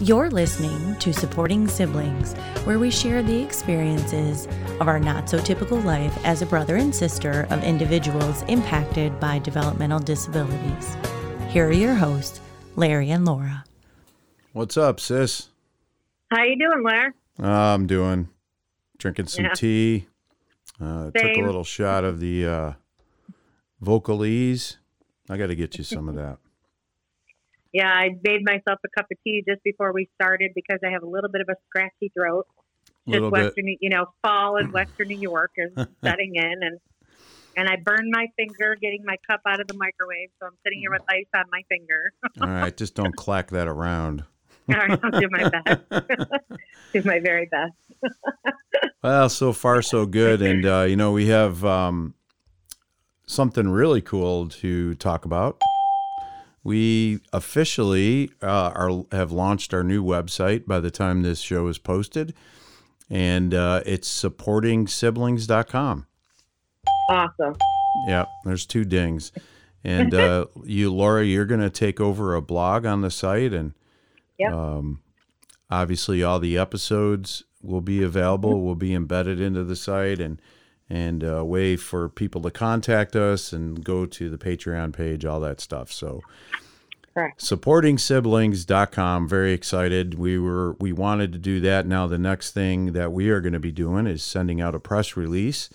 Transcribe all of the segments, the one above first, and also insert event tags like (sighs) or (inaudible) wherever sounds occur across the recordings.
You're listening to Supporting Siblings, where we share the experiences of our not so typical life as a brother and sister of individuals impacted by developmental disabilities. Here are your hosts, Larry and Laura. What's up, sis? How you doing, Larry? Uh, I'm doing drinking some Yeah. tea. Uh, took a little shot of the uh, Vocalese. I got to get you some of that. Yeah, I made myself a cup of tea just before we started because I have a little bit of a scratchy throat. Just little bit. Western, you know, fall in (clears throat) Western New York is (laughs) setting in, and and I burned my finger getting my cup out of the microwave, so I'm sitting here with ice on my finger. All right, just don't (laughs) clack that around. All right, I'll do my best, (laughs) do my very best. Well, so far so good, and uh, you know we have um, something really cool to talk about. We officially uh, are have launched our new website by the time this show is posted, and uh, it's supportingsiblings.com. Awesome. Yeah, there's two dings, and uh, (laughs) you, Laura, you're going to take over a blog on the site, and Yep. um, obviously all the episodes will be available, will be embedded into the site, and and a way for people to contact us and go to the Patreon page, all that stuff. So. Correct. supportingsiblings.com very excited we were we wanted to do that now the next thing that we are going to be doing is sending out a press release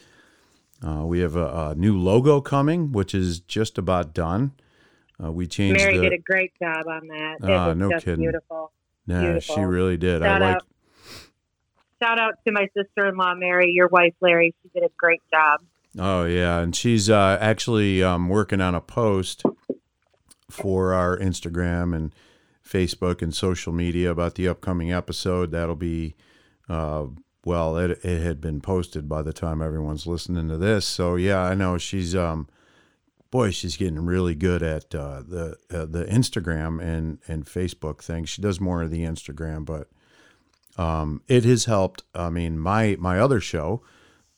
uh, we have a, a new logo coming which is just about done uh, we changed Mary the did a great job on that. Was no kidding. beautiful. yeah she really did i like. Shout out to my sister-in-law Mary, your wife Larry. She did a great job. Oh yeah, and she's uh, actually um, working on a post for our Instagram and Facebook and social media about the upcoming episode. That'll be uh, well, it it had been posted by the time everyone's listening to this. So yeah, I know she's um, boy, she's getting really good at uh, the uh, the Instagram and and Facebook thing. She does more of the Instagram, but um, it has helped. I mean, my my other show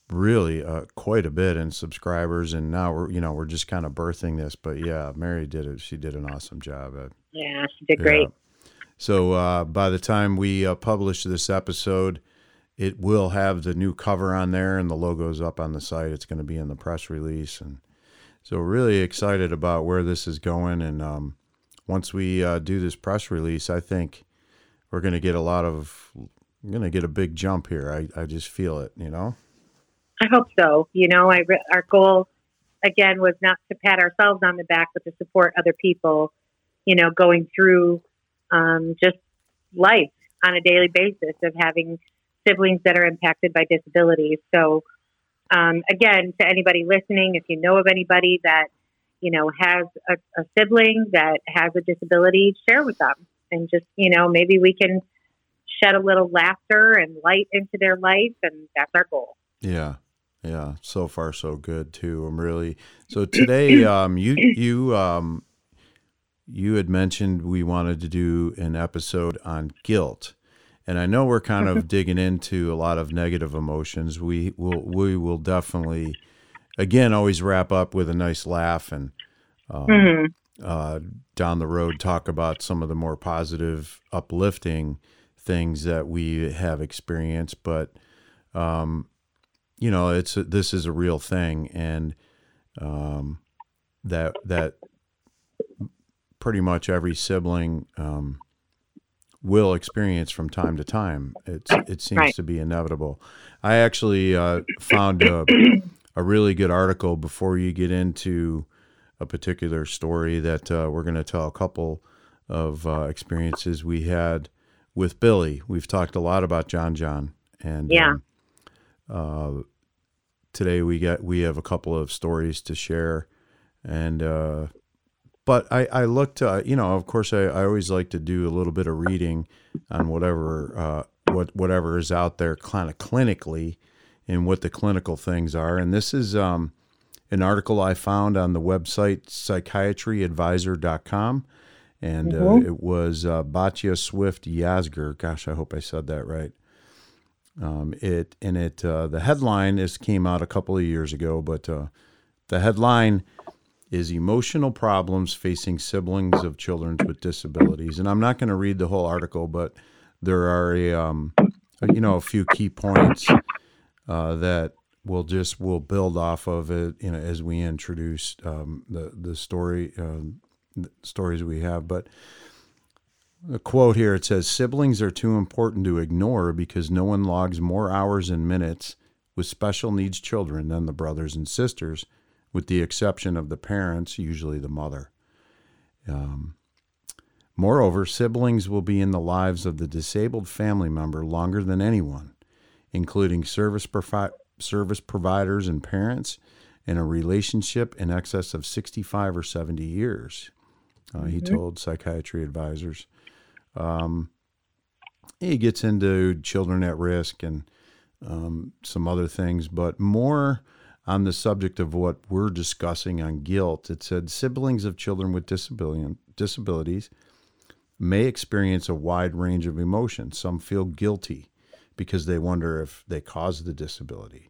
really uh, quite a bit in subscribers, and now we're you know we're just kind of birthing this. But yeah, Mary did it. She did an awesome job. At, Yeah, she did great. yeah. So uh, by the time we uh, publish this episode, it will have the new cover on there, and the logo's up on the site. It's going to be in the press release, and so really excited about where this is going. And um, once we uh, do this press release, I think we're going to get a lot of. We're going to get a big jump here. I, I just feel it, you know. I hope so. You know, I our goal again was not to pat ourselves on the back, but to support other people. You know, going through um, just life on a daily basis of having siblings that are impacted by disabilities. So, um, again, to anybody listening, if you know of anybody that you know has a, a sibling that has a disability, share with them, and just you know maybe we can shed a little laughter and light into their life, and that's our goal. Yeah. Yeah. So far so good too. I'm really so today (clears throat) um you you um you had mentioned we wanted to do an episode on guilt. And I know we're kind of digging into a lot of negative emotions. We will we will definitely again always wrap up with a nice laugh and um, Mhm. Uh, down the road talk about some of the more positive, uplifting things that we have experienced. But um, you know, it's this is a real thing, and um, that that pretty much every sibling um, will experience from time to time. It's it seems Right. to be inevitable. I actually uh, found a, a really good article before you get into a particular story that uh, we're going to tell a couple of uh, experiences we had with Billy. We've talked a lot about John John, and Yeah. um, uh, today we get we have a couple of stories to share, and uh, but I I looked uh, you know of course I, I always like to do a little bit of reading on whatever uh, what whatever is out there kind of clinically and what the clinical things are, and this is um, an article I found on the website psychiatryadvisor.com. And uh, Mhm. it was uh, Batya Swift Yasgur. Gosh, I hope I said that right. Um, it and it uh, the headline is came out a couple of years ago, but uh, the headline is emotional problems facing siblings of children with disabilities. And I'm not going to read the whole article, but there are a, um, you know, a few key points uh, that we'll just we'll build off of it, you know, as we introduce um, the the story um, the stories we have. But a quote here it says siblings are too important to ignore because no one logs more hours and minutes with special needs children than the brothers and sisters, with the exception of the parents, usually the mother. Um, moreover, siblings will be in the lives of the disabled family member longer than anyone, including service, provi- service providers and parents, in a relationship in excess of 65 or 70 years, uh, mm-hmm. he told psychiatry advisors. Um, he gets into children at risk and um, some other things, but more on the subject of what we're discussing on guilt. It said siblings of children with disability, disabilities may experience a wide range of emotions. Some feel guilty because they wonder if they caused the disability.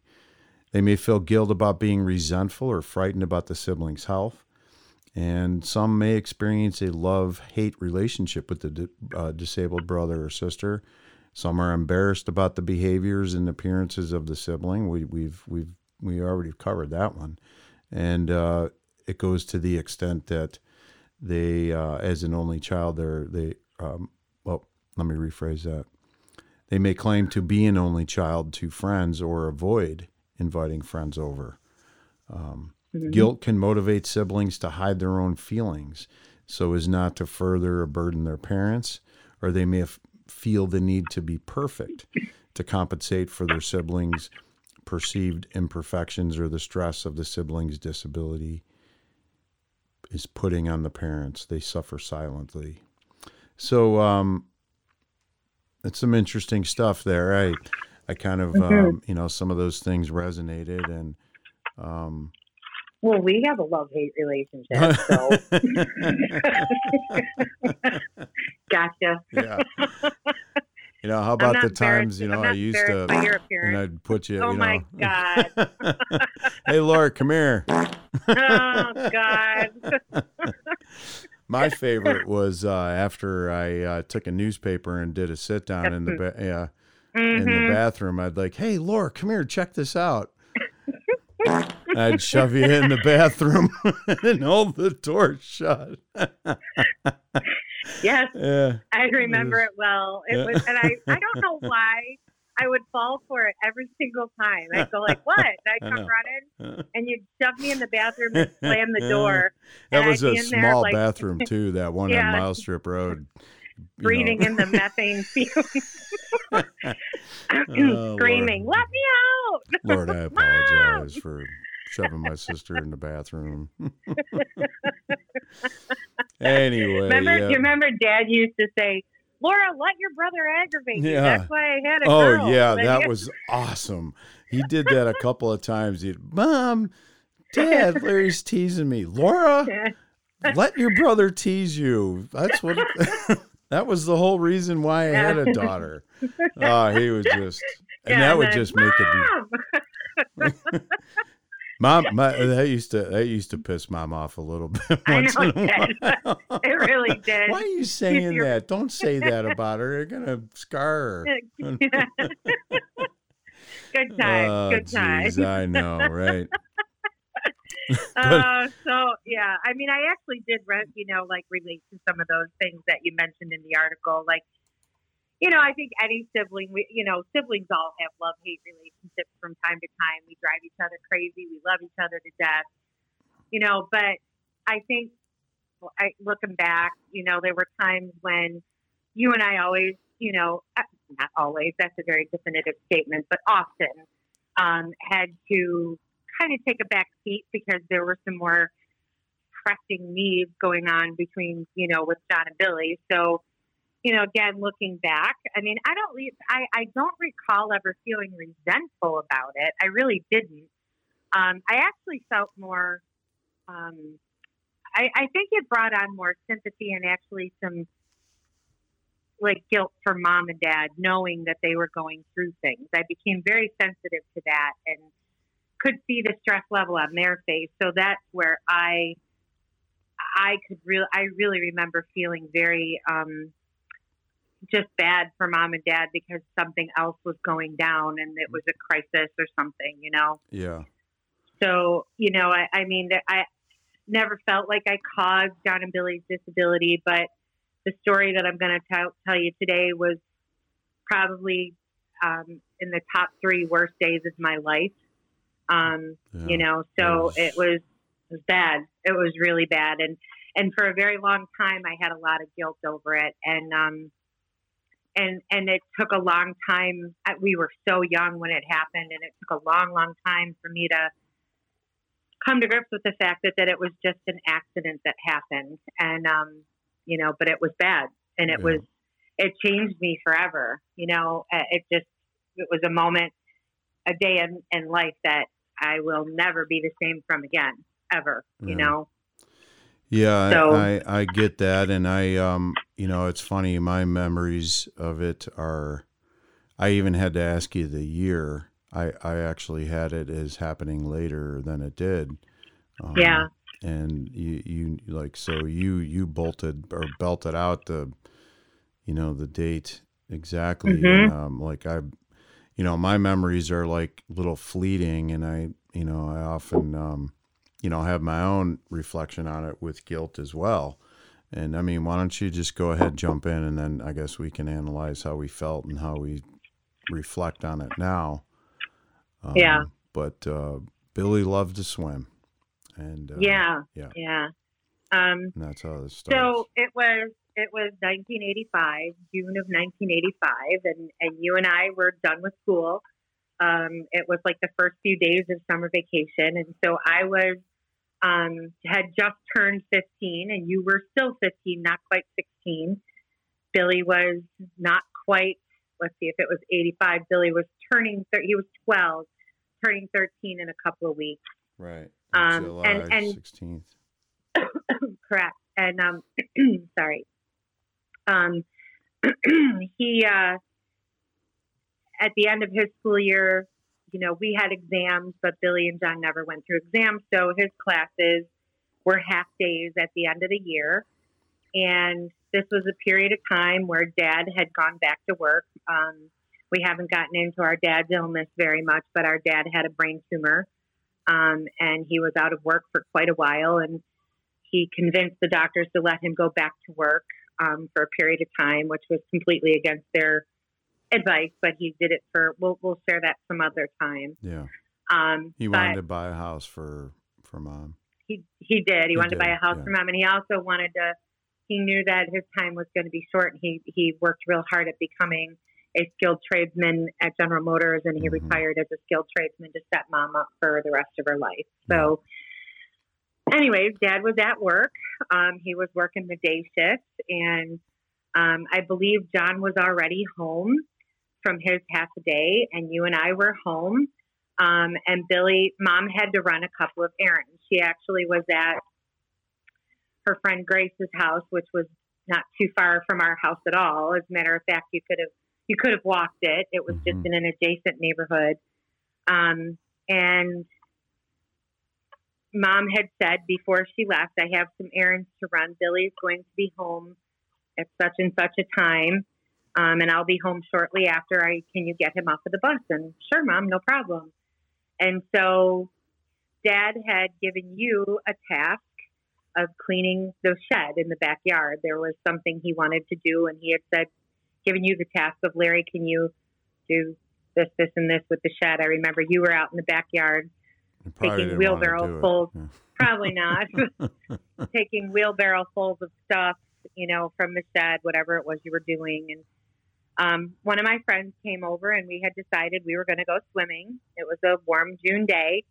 They may feel guilt about being resentful or frightened about the sibling's health. And some may experience a love hate relationship with the uh, disabled brother or sister some are embarrassed about the behaviors and appearances of the sibling. We, we've we've we already covered that one, and uh, it goes to the extent that they, uh, as an only child, they're they um, well. Let me rephrase that. They may claim to be an only child to friends or avoid inviting friends over. Um, mm-hmm. Guilt can motivate siblings to hide their own feelings so as not to further burden their parents, or they may have feel the need to be perfect to compensate for their siblings' perceived imperfections or the stress of the siblings' disability is putting on the parents. They suffer silently. So um, it's some interesting stuff there. I I kind of mm-hmm. um, you know some of those things resonated and um, well, we have a love hate relationship, so (laughs) gotcha. yeah. You know, how about the times, you know, I used to and I'd put you, oh you know. my God. (laughs) hey Laura, come here. (laughs) oh God. My favorite was uh, after I uh, took a newspaper and did a sit down in the ba- yeah mm-hmm. in the mm-hmm. bathroom. I'd like, hey Laura, come here, check this out. I'd shove you in the bathroom (laughs) and hold the door shut. yes, (laughs) yeah. I remember it well. It yeah. was, and I, I don't know why I would fall for it every single time. I'd go like, (laughs) "What?" And I'd come running, (laughs) and you'd shove me in the bathroom and (laughs) slam the door. That was a small like, bathroom too. That one yeah. on Milestrip Road. Breathing in the methane fumes, (clears throat) oh, screaming, Lord. "Let me out!" Lord, I apologize Mom! for shoving my sister in the bathroom. anyway, remember, yeah. you remember Dad used to say, "Laura, let your brother aggravate you." Yeah. That's why I had a oh, girl. yeah, that was awesome. He did that a couple of times. He, Mom, Dad, (laughs) Larry's teasing me. Laura, let your brother tease you. That's what. (laughs) (laughs) that was the whole reason why I had a daughter. Oh, he was just, and yeah, that would just make it. Mom, my, that used to that used to piss mom off a little (laughs) bit. I know it did. (laughs) it really (laughs) did. Why are you saying that? Don't say that about her. You're gonna scar her. good time. Oh, good time. I know, right? uh, so yeah, I mean, I actually did, you know, like relate to some of those things that you mentioned in the article, like you know, I think any sibling, we, you know, siblings all have love hate relationships from time to time. We drive each other crazy. We love each other to death, you know, but I think I, looking back, you know, there were times when you and I always, you know, uh, not always, that's a very definitive statement, but often um, had to kind of take a back seat because there were some more pressing needs going on between, you know, with John and Billy. So, you know, again, looking back, I mean, I don't, I, I don't recall ever feeling resentful about it. I really didn't. Um, I actually felt more, um, I, I think it brought on more sympathy and actually some like guilt for mom and dad knowing that they were going through things. I became very sensitive to that and could see the stress level on their face. So that's where I I could really, I really remember feeling very, um, just bad for mom and dad because something else was going down and it was a crisis or something, you know? Yeah. So, you know, I, I mean, I never felt like I caused John and Billy's disability, but the story that I'm going to tell, you today was probably um, in the top three worst days of my life. Um, Yeah. You know, so Yes. it was it was bad. It was really bad, and and for a very long time, I had a lot of guilt over it, and um, and and it took a long time. We were so young when it happened, and it took a long, long time for me to come to grips with the fact that that it was just an accident that happened, and um, you know, but it was bad, and it Yeah. was it changed me forever. You know, Uh, it just it was a moment, a day in, in life that I will never be the same from again, ever. You Yeah. know, Yeah, So- I, I I get that, and I um you know it's funny. My memories of it are, I even had to ask you the year. I I actually had it as happening later than it did. Um, Yeah. and you you like so you you bolted or belted out the, you know the date exactly. Mhm. And, um, like I, you know my memories are like little fleeting, and I you know I often um you know, have my own reflection on it with guilt as well. And I mean, why don't you just go ahead, jump in, and then I guess we can analyze how we felt and how we reflect on it now. Um, Yeah. But uh, Billy loved to swim, and uh, yeah, yeah. yeah. Um, and that's how this starts. so it was it was 1985, June of 1985, and and you and I were done with school. Um, it was like the first few days of summer vacation, and so I was um, had just turned 15, and you were still 15, not quite 16. Billy was not quite. Let's see if it was 85. Billy was turning. thir- He was 12, turning 13 in a couple of weeks. right, um, July and- and- sixteenth. (coughs) Correct. And um, (clears throat) sorry. Um, (clears throat) he uh, at the end of his school year, you know, we had exams, but Billy and John never went through exams, so his classes were half days at the end of the year. And this was a period of time where Dad had gone back to work. Um, we haven't gotten into our dad's illness very much, but our dad had a brain tumor, um, and he was out of work for quite a while. And he convinced the doctors to let him go back to work um, for a period of time, which was completely against their advice. But he did it for. We'll we'll share that some other time. Yeah, Um, he wanted to buy a house for for mom. he he did. He, He wanted to buy a house yeah. for mom, and he also wanted to. He knew that his time was going to be short, and he he worked real hard at becoming a skilled tradesman at General Motors, and he Mhm. retired as a skilled tradesman to set mom up for the rest of her life. So, anyways, Dad was at work. Um, he was working the day shift, and um, I believe John was already home from his half a day, and you and I were home. Um, and Billy, mom had to run a couple of errands. She actually was at her friend Grace's house, which was not too far from our house at all. As a matter of fact, you could have you could have walked it. It was just Mhm. in an adjacent neighborhood. Um, and mom had said before she left, I have some errands to run. Billy's going to be home at such and such a time. Um, and I'll be home shortly after. I can you get him off of the bus? And sure, mom, no problem. And so, dad had given you a task of cleaning the shed in the backyard. There was something he wanted to do, and he had said, given you the task of Larry, can you do this, this, and this with the shed? I remember you were out in the backyard, Taking wheelbarrow do it. full- Yeah. (laughs) probably not, (laughs) taking wheelbarrow fulls of stuff, you know, from the shed, whatever it was you were doing. And um, one of my friends came over, and we had decided we were going to go swimming. It was a warm June day,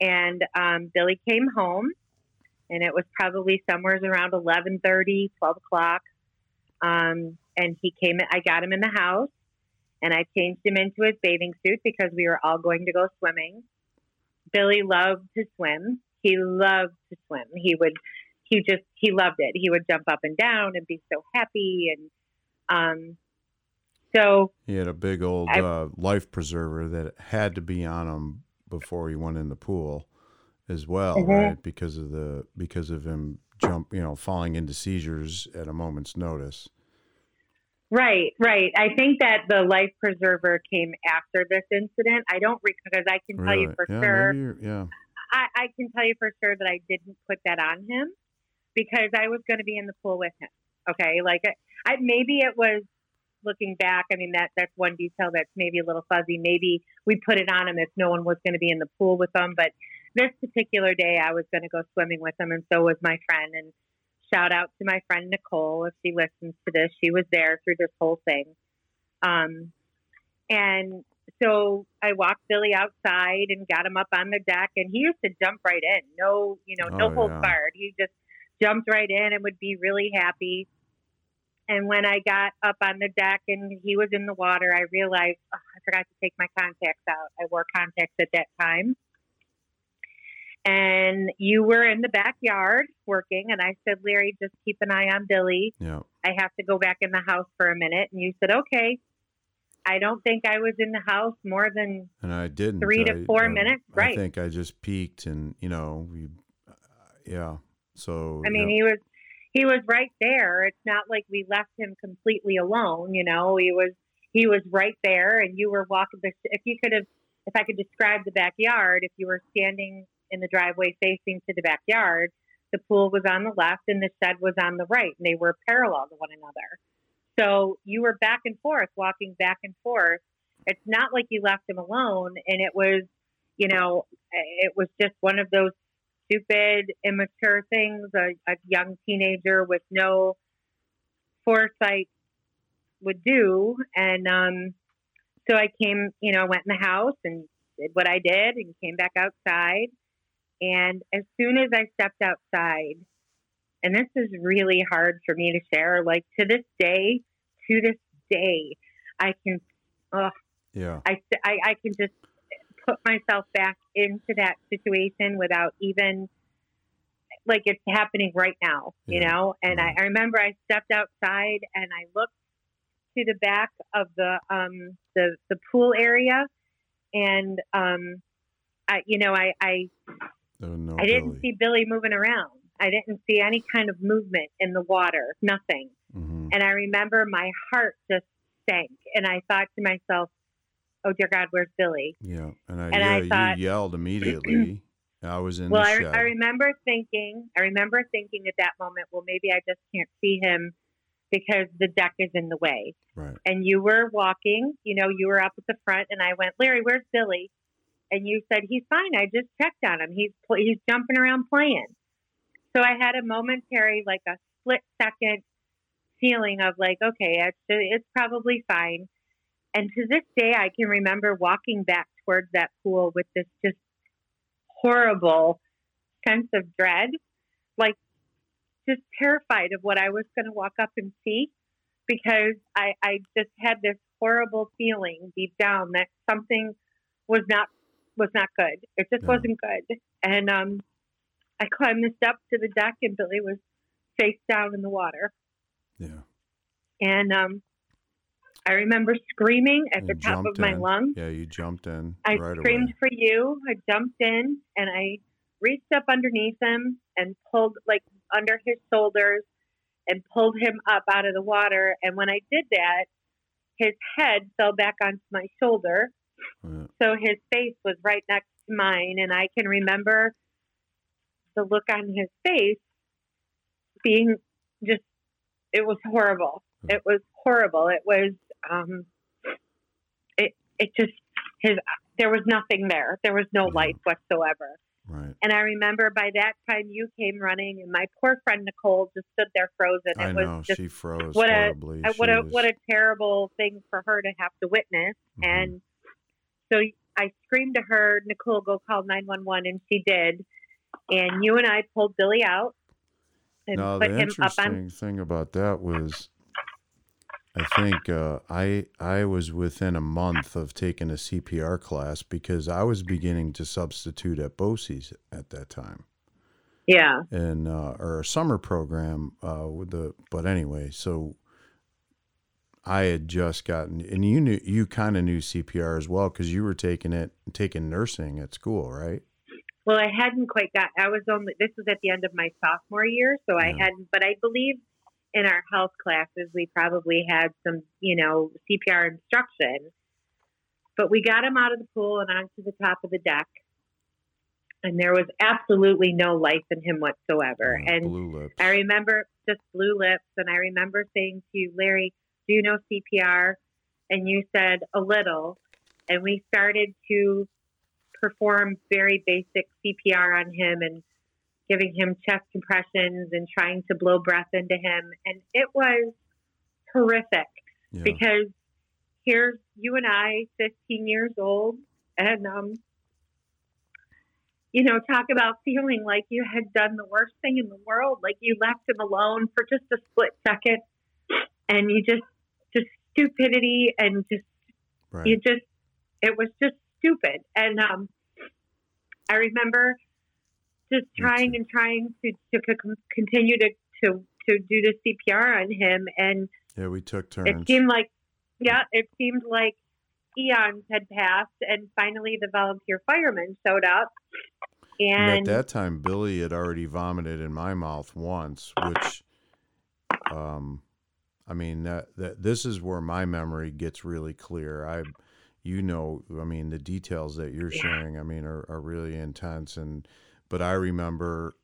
and um, Billy came home, and it was probably somewhere around eleven thirty, twelve o'clock. Um, and he came. I got him in the house, and I changed him into his bathing suit because we were all going to go swimming. Billy loved to swim. He loved to swim. He would, he just, he loved it. He would jump up and down and be so happy. And um, so, He had a big old I- uh, life preserver that had to be on him before he went in the pool, as well, Mhm. right? Because of the because of him jump, you know, falling into seizures at a moment's notice. Right, right. I think that the life preserver came after this incident. I don't because I can tell you for yeah, sure. yeah. I, I can tell you for sure that I didn't put that on him because I was going to be in the pool with him. Okay, like I, I maybe it was looking back. I mean that that's one detail that's maybe a little fuzzy. Maybe we put it on him if no one was going to be in the pool with him. But this particular day, I was going to go swimming with him, and so was my friend. And shout out to my friend Nicole if she listens to this. She was there through this whole thing. Um, and so I walked Billy outside and got him up on the deck, and he used to jump right in. No, you know, no Oh, holds yeah. barred. He just jumped right in and would be really happy. And when I got up on the deck and he was in the water, I realized oh, I forgot to take my contacts out. I wore contacts at that time. And you were in the backyard working, and I said, Larry, just keep an eye on Billy. Yeah. I have to go back in the house for a minute. And you said, okay. I don't think I was in the house more than And I didn't. Three to I- four I- minutes, I right. I think I just peeked and, you know, we, uh, yeah. So, I mean, he was he was right there. It's not like we left him completely alone. You know, he was he was right there, and you were walking. The, if you could have, if I could describe the backyard, if you were standing in the driveway facing to the backyard, the pool was on the left and the shed was on the right, and they were parallel to one another. So you were back and forth, walking back and forth. It's not like you left him alone, and it was, you know, it was just one of those stupid, immature things a, a young teenager with no foresight would do. And um, so I came, you know, went in the house and did what I did and came back outside. And as soon as I stepped outside, and this is really hard for me to share, like to this day, to this day, I can, oh, yeah. I, I, I can just put myself back into that situation without even like it's happening right now, you know? And I, I remember I stepped outside and I looked to the back of the, um, the, the pool area and, um, I, you know, I, I, was no I didn't Billy. see Billy moving around. I didn't see any kind of movement in the water, nothing. Mhm. And I remember my heart just sank and I thought to myself, oh dear God, where's Billy? Yeah. And I, And yeah, I thought- you yelled immediately. (clears throat) I was in well, the I. I remember thinking, I remember thinking at that moment, well, maybe I just can't see him because the deck is in the way. right. And you were walking, you know, you were up at the front, and I went, Larry, where's Billy? And you said, he's fine. I just checked on him. He's he's jumping around playing. So I had a momentary, like a split second feeling of like, okay, it's, it's probably fine. And to this day, I can remember walking back towards that pool with this just horrible sense of dread, like just terrified of what I was going to walk up and see because I, I just had this horrible feeling deep down that something was not was not good. It just wasn't good. And um, I climbed the steps to the deck, and Billy was face down in the water. Yeah. And um, I remember screaming at You the top of jumped my lungs. Yeah. You jumped in I right screamed away. for you. I jumped in and I reached up underneath him and pulled like under his shoulders and pulled him up out of the water. And when I did that, his head fell back onto my shoulder. Yeah. So his face was right next to mine. And I can remember the look on his face being just, it was horrible. Uh. It was horrible. It was, um, it, it just, his, there was nothing there. There was no life whatsoever. Right. And I remember by that time you came running, and my poor friend Nicole just stood there frozen. It I was know. just she froze what a- horribly. uh, what a was- what a terrible thing for her to have to witness. Mhm. And so I screamed to her, Nicole, go call nine one one, and she did. And you and I pulled Billy out and Now, put the him up on. interesting thing about that was, I think uh, I I was within a month of taking a CPR class because I was beginning to substitute at BOCES at that time, Yeah, and uh, or a summer program uh, with the. But anyway, so I had just gotten, and you knew you kind of knew CPR as well because you were taking it taking nursing at school, right? Well, I hadn't quite got. I was only. This was at the end of my sophomore year, so I hadn't. But I believe in our health classes we probably had some, you know, CPR instruction. But we got him out of the pool and onto the top of the deck, and there was absolutely no life in him whatsoever. Yeah, and. I remember just blue lips, and I remember saying to you, Larry, do you know CPR? And you said a little, and we started to perform very basic CPR on him and giving him chest compressions and trying to blow breath into him, and it was horrific yeah. because here's you and I, 15 years old, and um, you know, talk about feeling like you had done the worst thing in the world, like you left him alone for just a split second, and you just, just stupidity and just, right. you just, it was just stupid. And um, I remember just trying and trying to to c- continue to to to do the CPR on him, and yeah, we took turns. it seemed like, yeah, it seemed like eons had passed, and finally the volunteer firemen showed up. And And at that time, Billy had already vomited in my mouth once, which, um, I mean that that this is where my memory gets really clear. I, you know, I mean the details that you're Yeah. sharing, I mean, are, are really intense. And but I remember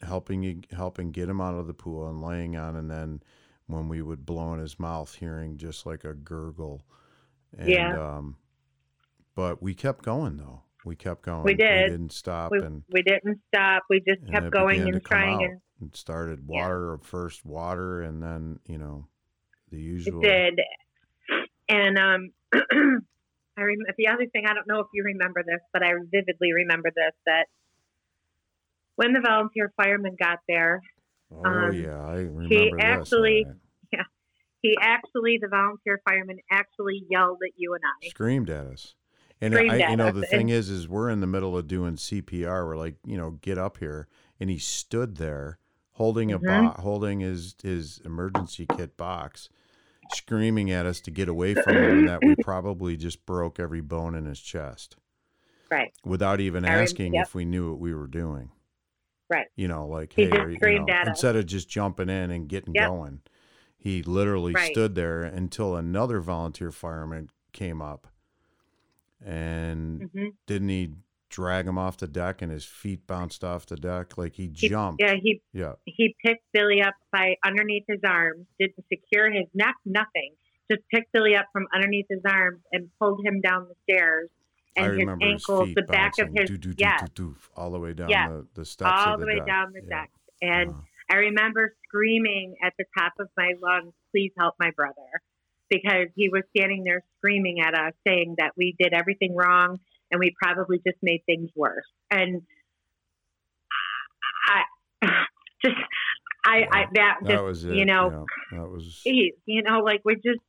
helping you helping get him out of the pool and laying on, and then when we would blow in his mouth, hearing just like a gurgle. And, Yeah. Um, but we kept going though. We kept going. We did. We didn't stop, we, and we didn't stop. We just kept going and trying, and It started Yeah. water first water and then you know the usual. it did. And um, (clears throat) I rem- the other thing I don't know if you remember this, but I vividly remember this that when the volunteer firemen got there, oh um, yeah i remember this, actually- all right. (laughs) he actually, the volunteer fireman actually yelled at you and I. screamed at us and Screamed I, you know us, the thing and- is is we're in the middle of doing cpr we're like you know get up here and he stood there holding a Mhm. bo- holding his his emergency kit box screaming at us to get away from him and that we (laughs) probably just broke every bone in his chest Right. without even I asking yep. if we knew what we were doing. Right. You know, like He hey, are you- know, instead of just jumping in and getting Yep. going, he literally Right. stood there until another volunteer fireman came up, and hmm didn't he drag him off the deck and his feet bounced off the deck like he He- jumped? Yeah, he yeah. he picked Billy up by underneath his arms, didn't secure his neck, nothing. Just picked Billy up from underneath his arms and pulled him down the stairs. I And his remember ankles, his the back of his, doo, doo, yes, doo, all the way down the, the steps all of the the way deck. down the Yeah. deck. And Uh-huh. I remember screaming at the top of my lungs, please help my brother. Because he was standing there screaming at us, saying that we did everything wrong and we probably just made things worse. And I (sighs) just, I, I that just, was it. you know, yeah, that was you know, like we're just,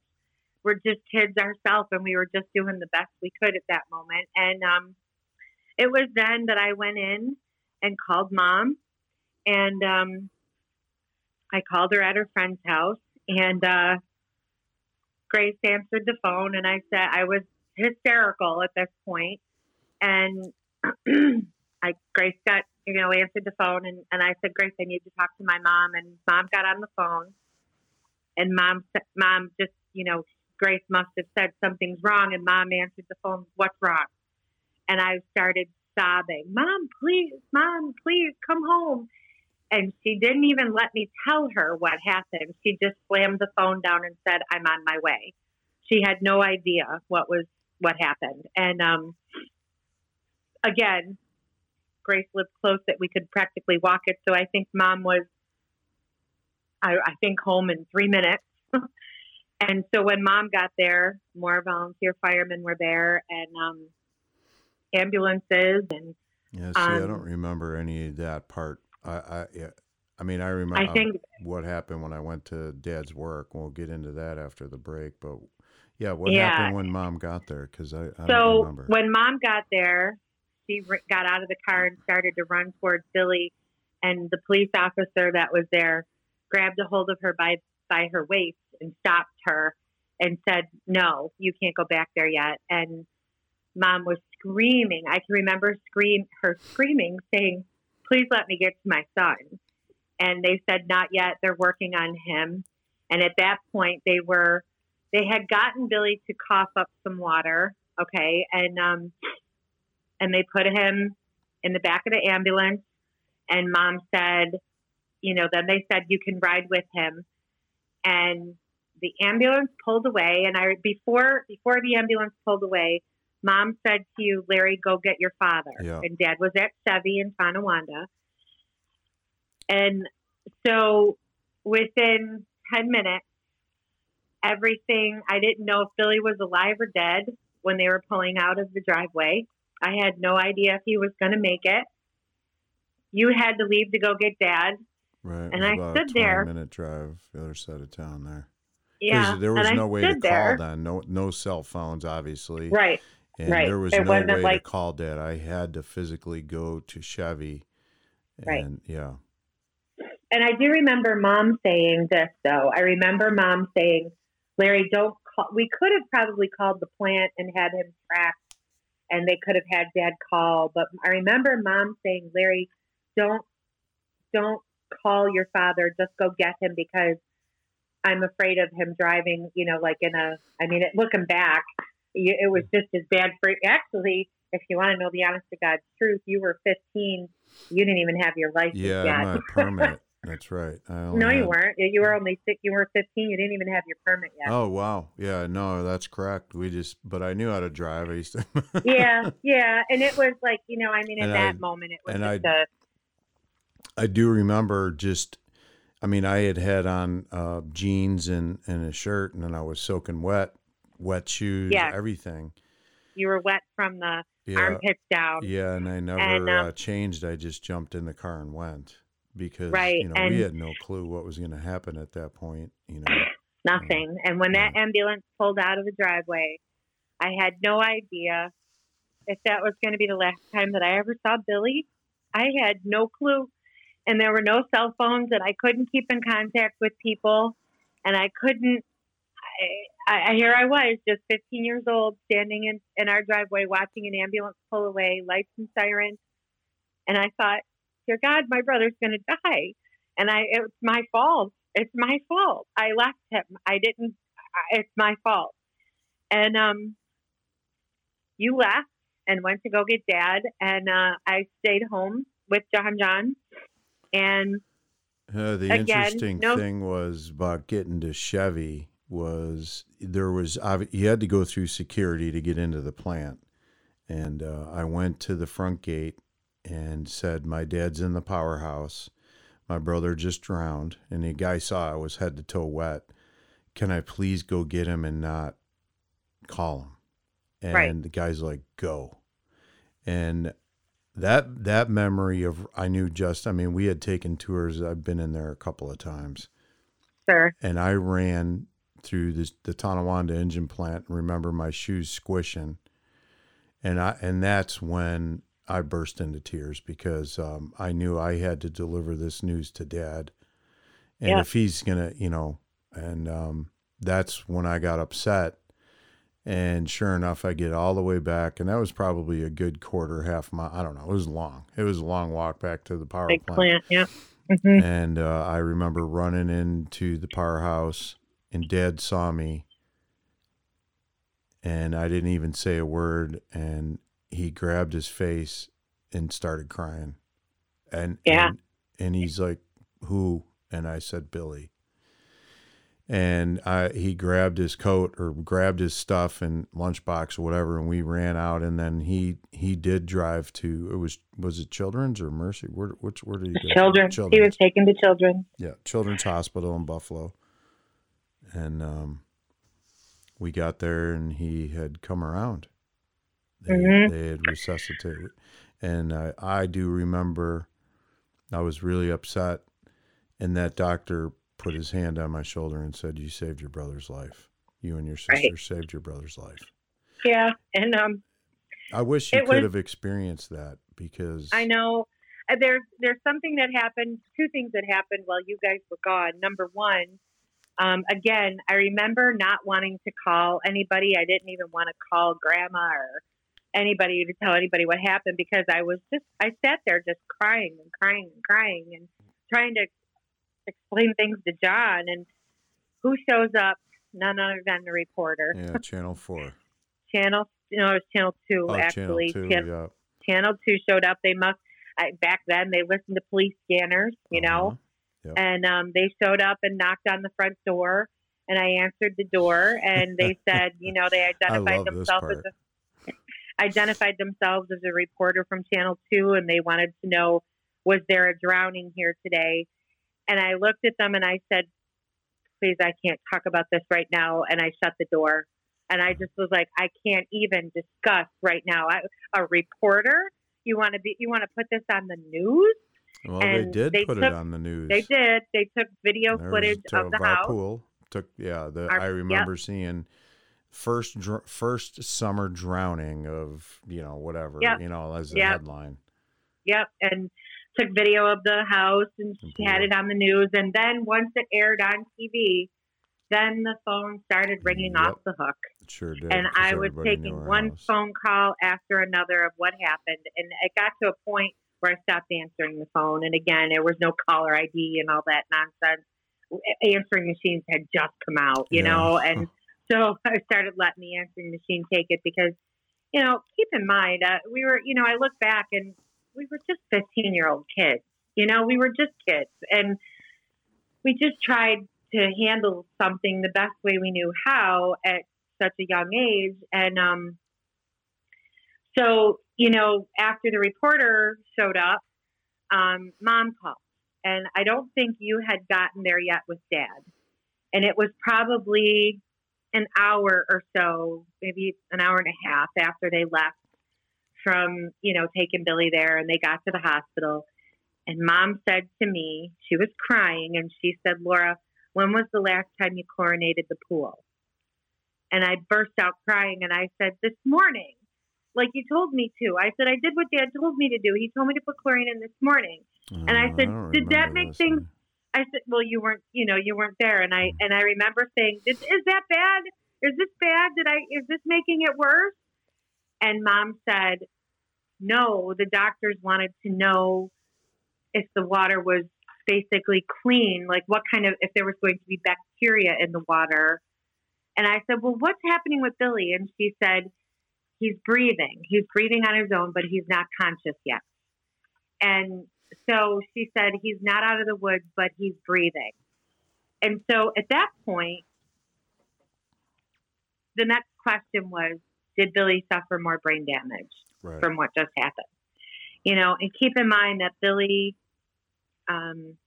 we're just kids ourselves and we were just doing the best we could at that moment. And um, it was then that I went in and called mom and um, I called her at her friend's house and uh, Grace answered the phone and I said I was hysterical at this point and (clears throat) I Grace got you know answered the phone and, and I said Grace I need to talk to my mom and mom got on the phone and mom mom just you know Grace must have said something's wrong and mom answered the phone what's wrong and I started sobbing mom please mom please come home and she didn't even let me tell her what happened. She just slammed the phone down and said, "I'm on my way." She had no idea what was what happened. And um, again, Grace lived close that we could practically walk it. So I think Mom was, I, I think, home in three minutes. (laughs) and so when Mom got there, more volunteer firemen were there and um, ambulances and Yeah, see, I Um, don't remember any of that part. I, I, yeah, I mean, I remember I think what happened when I went to Dad's work. We'll get into that after the break, but yeah, what Yeah. happened when Mom got there? Because I, I So remember. when mom got there, she r- got out of the car and started to run towards Billy, and the police officer that was there grabbed a hold of her by by her waist and stopped her and said, "No, you can't go back there yet." And mom was screaming. I can remember scream her screaming, saying, "Please let me get to my son." And they said, "Not yet. They're working on him." And at that point, they were they had gotten Billy to cough up some water, okay, and um, and they put him in the back of the ambulance. And mom said, you know, then they said you can ride with him, and the ambulance pulled away. And I before before the ambulance pulled away, mom said to you, Larry, go get your father. Yeah. And dad was at Chevy in Tonawanda. And so within 10 minutes, everything, I didn't know if Billy was alive or dead when they were pulling out of the driveway. I had no idea if he was going to make it. You had to leave to go get dad. Right. And I about a stood there. minute drive the other side of town there. Yeah. There was and I no way to there. call then. No no cell phones, obviously. Right. And right. there was It no way to call dad. I had to physically go to Chevy. Right. And yeah. And I do remember mom saying this, though. I remember mom saying, Larry, don't call. We could have probably called the plant and had him tracked, and they could have had dad call. But I remember mom saying, Larry, don't, don't call your father. Just go get him because I'm afraid of him driving, you know, like in a, I mean, it, looking back, it was just as bad for, actually, if you want to know the honest to God truth, you were 15. You didn't even have your license Yeah, yet. my (laughs) permit. That's right. No, you weren't. You were only six. You were 15. You didn't even have your permit yet. Oh wow. Yeah, no, that's correct. We just but I knew how to drive. I used to (laughs) Yeah, yeah. And it was like, you know, I mean, at And that I- moment, it was and just I- a, I do remember just, I mean, I had had on uh, jeans and, and a shirt, and then I was soaking wet, wet shoes, Yeah. everything. you were wet from the Yeah, armpits down. yeah, and I never And, um, uh, changed. I just jumped in the car and went because Right, you know and- we had no clue what was going to happen at that point. You know, (coughs) Nothing. And when that ambulance pulled out of the driveway, I had no idea if that was going to be the last time that I ever saw Billy. I had no clue. And there were no cell phones, and I couldn't keep in contact with people. And I couldn't. I, I, here I was, just 15 years old, standing in, in our driveway watching an ambulance pull away, lights and sirens. And I thought, dear God, my brother's going to die. And I, it's my fault. It's my fault. I left him. I didn't. It's my fault. And um, you left and went to go get dad, and uh, I stayed home with John John. And Uh, the Again, interesting no- thing was about getting to Chevy was there was you had to go through security to get into the plant, and uh, I went to the front gate and said, "My dad's in the powerhouse. My brother just drowned, and the guy saw I was head to toe wet. Can I please go get him and not call him?" And Right. the guy's like, "Go," and that that memory of I knew just I mean we had taken tours I've been in there a couple of times. Sir, and I ran through this, the Tonawanda engine plant and remember my shoes squishing. And I and that's when I burst into tears because um, I knew I had to deliver this news to dad. And Yeah. if he's gonna you know and um, that's when I got upset and sure enough, I get all the way back, and that was probably a good quarter, half mile. I don't know. It was long. It was a long walk back to the power big plant. plant. Yeah. hmm And uh, I remember running into the powerhouse, and Dad saw me, and I didn't even say a word, and he grabbed his face and started crying, and Yeah. and, and he's like, "Who?" And I said, "Billy." And I, he grabbed his coat or grabbed his stuff and lunchbox or whatever, and we ran out. And then he he did drive to it was was it Children's or Mercy? Where which where did he go? Children. He was taken to children. Yeah, Children's Hospital in Buffalo. And um, we got there, and he had come around. They, Mhm. they had resuscitated, and I, I do remember I was really upset, and that doctor put his hand on my shoulder and said, "You saved your brother's life. You and your sister Right. saved your brother's life." Yeah. And um, I wish you could was- have experienced that because I know uh, there's there's something that happened. Two things that happened while you guys were gone. Number one, um, again, I remember not wanting to call anybody. I didn't even want to call grandma or anybody to tell anybody what happened because I was just I sat there just crying and crying and crying and trying to explain things to John and who shows up none other than the reporter. Yeah, (laughs) Channel Four. channel you know it was channel 2 Oh, actually Channel Two. Chan- yeah. channel 2 showed up they must I, back then they listened to police scanners you know Uh-huh. Yep. and um, they showed up and knocked on the front door and i answered the door and they (laughs) said you know they identified themselves as a, identified themselves as a reporter from channel 2 and they wanted to know was there a drowning here today and i looked at them and i said please i can't talk about this right now and i shut the door and i just was like i can't even discuss right now I, a reporter you want to be you want to put this on the news Well, they did they put took- it on the news. they did. They took video footage of the house. pool. Took yeah. The Our- I remember seeing first dr- first summer drowning of you know whatever Yep. you know as a Yep. headline. Yep, and took video of the house and she had it on the news. And then once it aired on TV, then the phone started ringing Yep. off the hook. It sure did. and I was taking one house. phone call after another of what happened, and it got to a point where I stopped answering the phone. And again, there was no caller ID and all that nonsense. Answering machines had just come out, you Yeah. know, and (laughs) so I started letting the answering machine take it because, you know, keep in mind, uh, we were, you know, I look back and we were just fifteen year old kids, you know, we were just kids, and we just tried to handle something the best way we knew how at such a young age. And um, so, you know, after the reporter showed up, um, mom called. And I don't think you had gotten there yet with dad. And it was probably an hour or so, maybe an hour and a half after they left from, you know, taking Billy there and they got to the hospital. And mom said to me, she was crying, and she said, Laura, when was the last time you chlorinated the pool? And I burst out crying and I said, This morning, like you told me to. I said, I did what dad told me to do. He told me to put chlorine in this morning. Oh, I said, don't "Did that make things- I said, Well, you weren't, you know, you weren't there. And I, Mm. and I remember saying, Is, is that bad? Is this bad? Did I, is this making it worse? And mom said, No, the doctors wanted to know if the water was basically clean, like what kind of, if there was going to be bacteria in the water. And I said, Well, what's happening with Billy? And she said, He's breathing. He's breathing on his own, but he's not conscious yet. And so she said, He's not out of the woods, but he's breathing. And so at that point, the next question was, Did Billy suffer more brain damage? Right. from what just happened. You know, and keep in mind that Billy, um,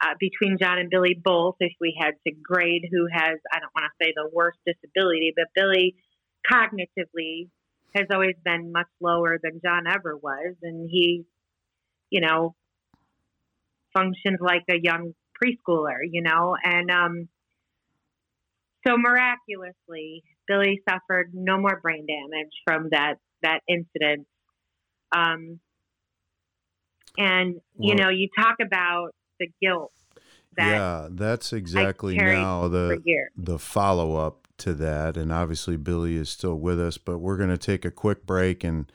uh, between John and Billy both, if we had to grade who has, I don't want to say the worst disability, but Billy cognitively has always been much lower than John ever was. And he, you know, functions like a young preschooler, you know, and, um, so miraculously, Billy suffered no more brain damage from that that incident. Um, and you Well- know, you talk about the guilt that yeah, that's exactly now the the follow up to that, and obviously Billy is still with us, but we're going to take a quick break, and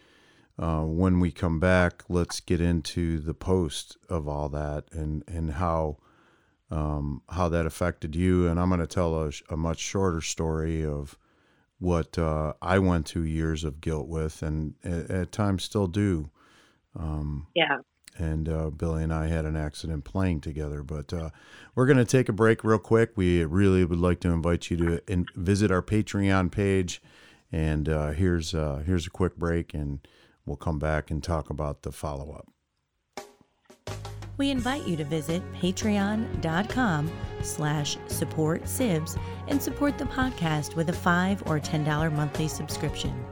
uh, when we come back, let's get into the post of all that and and how um, how that affected you, and I'm going to tell a, a much shorter story of what uh, I went through years of guilt with, and at, at times still do. Um, Yeah. and uh, Billy and I had an accident playing together. But uh, we're going to take a break real quick. We really would like to invite you to in, visit our Patreon page, and uh, here's uh, here's a quick break, and we'll come back and talk about the follow up. We invite you to visit patreon.com slash support sibs and support the podcast with a 5 or $10 monthly subscription.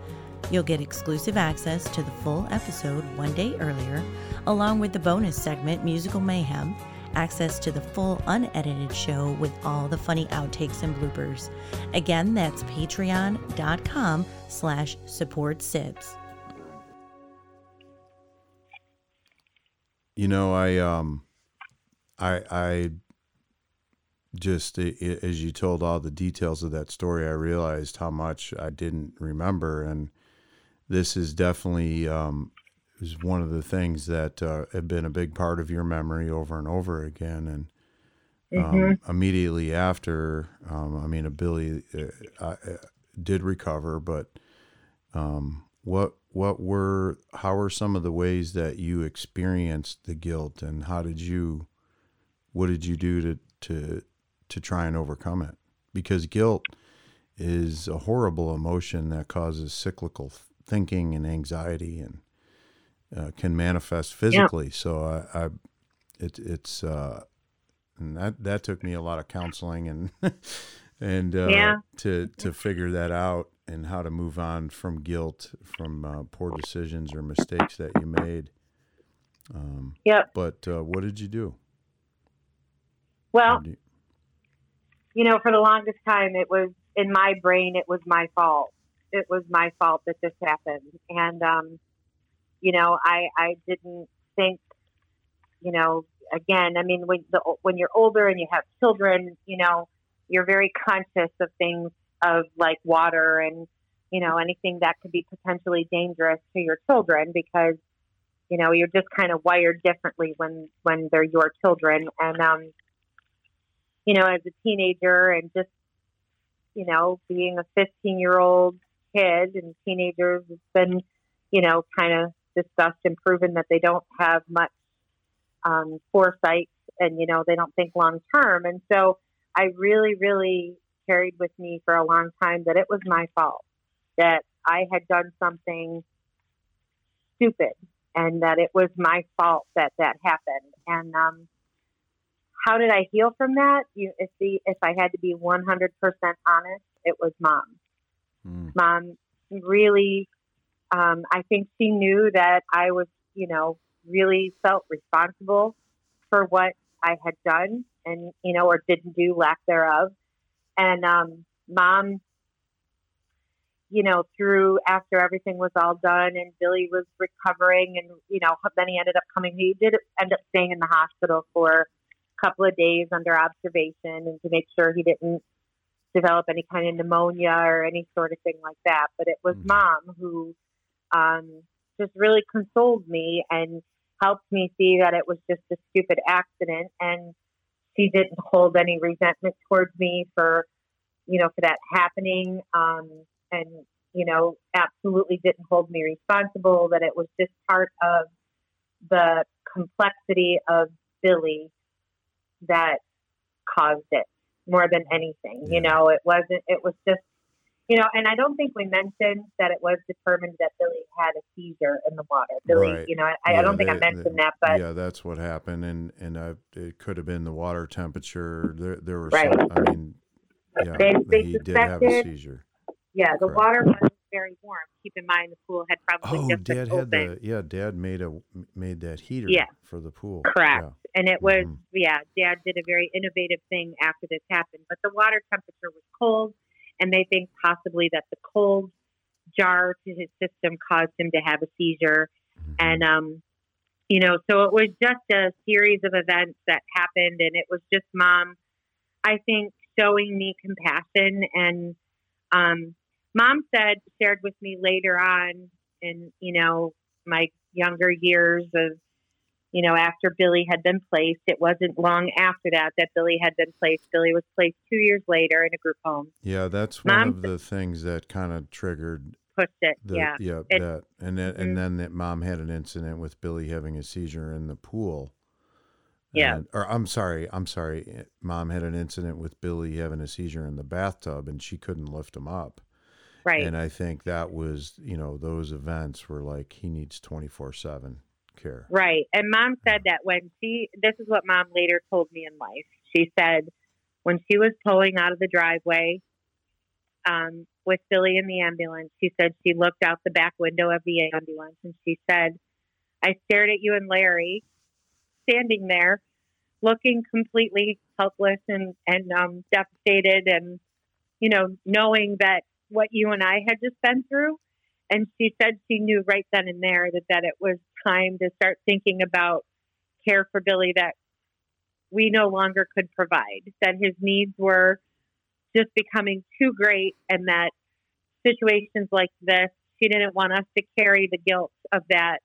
You'll get exclusive access to the full episode one day earlier, along with the bonus segment Musical Mayhem, access to the full unedited show with all the funny outtakes and bloopers. Again, that's patreon.com slash support sibs. You know, I um, I I just i- i- as you told all the details of that story, I realized how much I didn't remember, and this is definitely um, is one of the things that uh, have been a big part of your memory over and over again. And um, mm-hmm. immediately after, um, I mean, Billy uh, uh, did recover, but um, what what were how were some of the ways that you experienced the guilt, and how did you what did you do to to to try and overcome it? Because guilt is a horrible emotion that causes cyclical thinking and anxiety and uh, can manifest physically. Yeah. So I, I it, it's uh, and that that took me a lot of counseling and (laughs) and uh, yeah. to to figure that out and how to move on from guilt from uh, poor decisions or mistakes that you made. Um, yeah. But uh, what did you do? Well, you... you know, for the longest time, it was in my brain. It was my fault. It was my fault that this happened, and um, you know, I I didn't think, you know, again. I mean, when the when you're older and you have children, you know, you're very conscious of things of like water and you know anything that could be potentially dangerous to your children because you know you're just kind of wired differently when when they're your children. And um you know as a teenager and just you know being a 15 year old kid and teenagers it's been you know kind of discussed and proven that they don't have much um, foresight and you know they don't think long term. And so i really really carried with me for a long time that it was my fault, that I had done something stupid and that it was my fault that that happened. And um, how did I heal from that? You, if the if I had to be 100% honest, it was mom. Mm. Mom really, um, I think she knew that I was, you know, really felt responsible for what I had done and, you know, or didn't do, lack thereof. And um, mom, you know, through after everything was all done and Billy was recovering, and you know, then he ended up coming. He did end up staying in the hospital for a couple of days under observation and to make sure he didn't develop any kind of pneumonia or any sort of thing like that. But it was mm-hmm. mom who um, just really consoled me and helped me see that it was just a stupid accident and she didn't hold any resentment towards me for, you know, for that happening. Um, and, you know, absolutely didn't hold me responsible, that it was just part of the complexity of Billy that caused it more than anything. Yeah. You know, it wasn't, it was just you know, and I don't think we mentioned that it was determined that Billy had a seizure in the water. Billy, right. you know, I, yeah, I don't think they, I mentioned they, that, but yeah, that's what happened, and and uh, it could have been the water temperature. There, there were right. some. I mean, yeah, they, they he did have a seizure. Yeah, the Correct. water was very warm. Keep in mind, the pool had probably oh, just Dad had the yeah. Dad made a made that heater yeah. for the pool. Correct, yeah. and it was mm-hmm. yeah. Dad did a very innovative thing after this happened, but the water temperature was cold and they think possibly that the cold jar to his system caused him to have a seizure. Mm-hmm. And, um, you know, so it was just a series of events that happened, and it was just mom, I think, showing me compassion. And um, mom said, shared with me later on in, you know, my younger years of you know, after Billy had been placed. It wasn't long after that that Billy had been placed. Billy was placed two years later in a group home. Yeah, that's one Mom of the things that kind of triggered pushed it. The, yeah, yeah, it, that, and then, mm-hmm. and then that mom had an incident with Billy having a seizure in the pool. Yeah. And, or I'm sorry, I'm sorry. Mom had an incident with Billy having a seizure in the bathtub, and she couldn't lift him up. Right. And I think that was, you know, those events were like he needs 24 seven care. Right. And mom said that when she, this is what mom later told me in life. She said when she was pulling out of the driveway um, with Billy in the ambulance, she said she looked out the back window of the ambulance and she said, I stared at you and Larry standing there looking completely helpless and, and um, devastated and, you know, knowing that what you and I had just been through and she said she knew right then and there that, that it was time to start thinking about care for Billy that we no longer could provide, that his needs were just becoming too great, and that situations like this she didn't want us to carry the guilt of that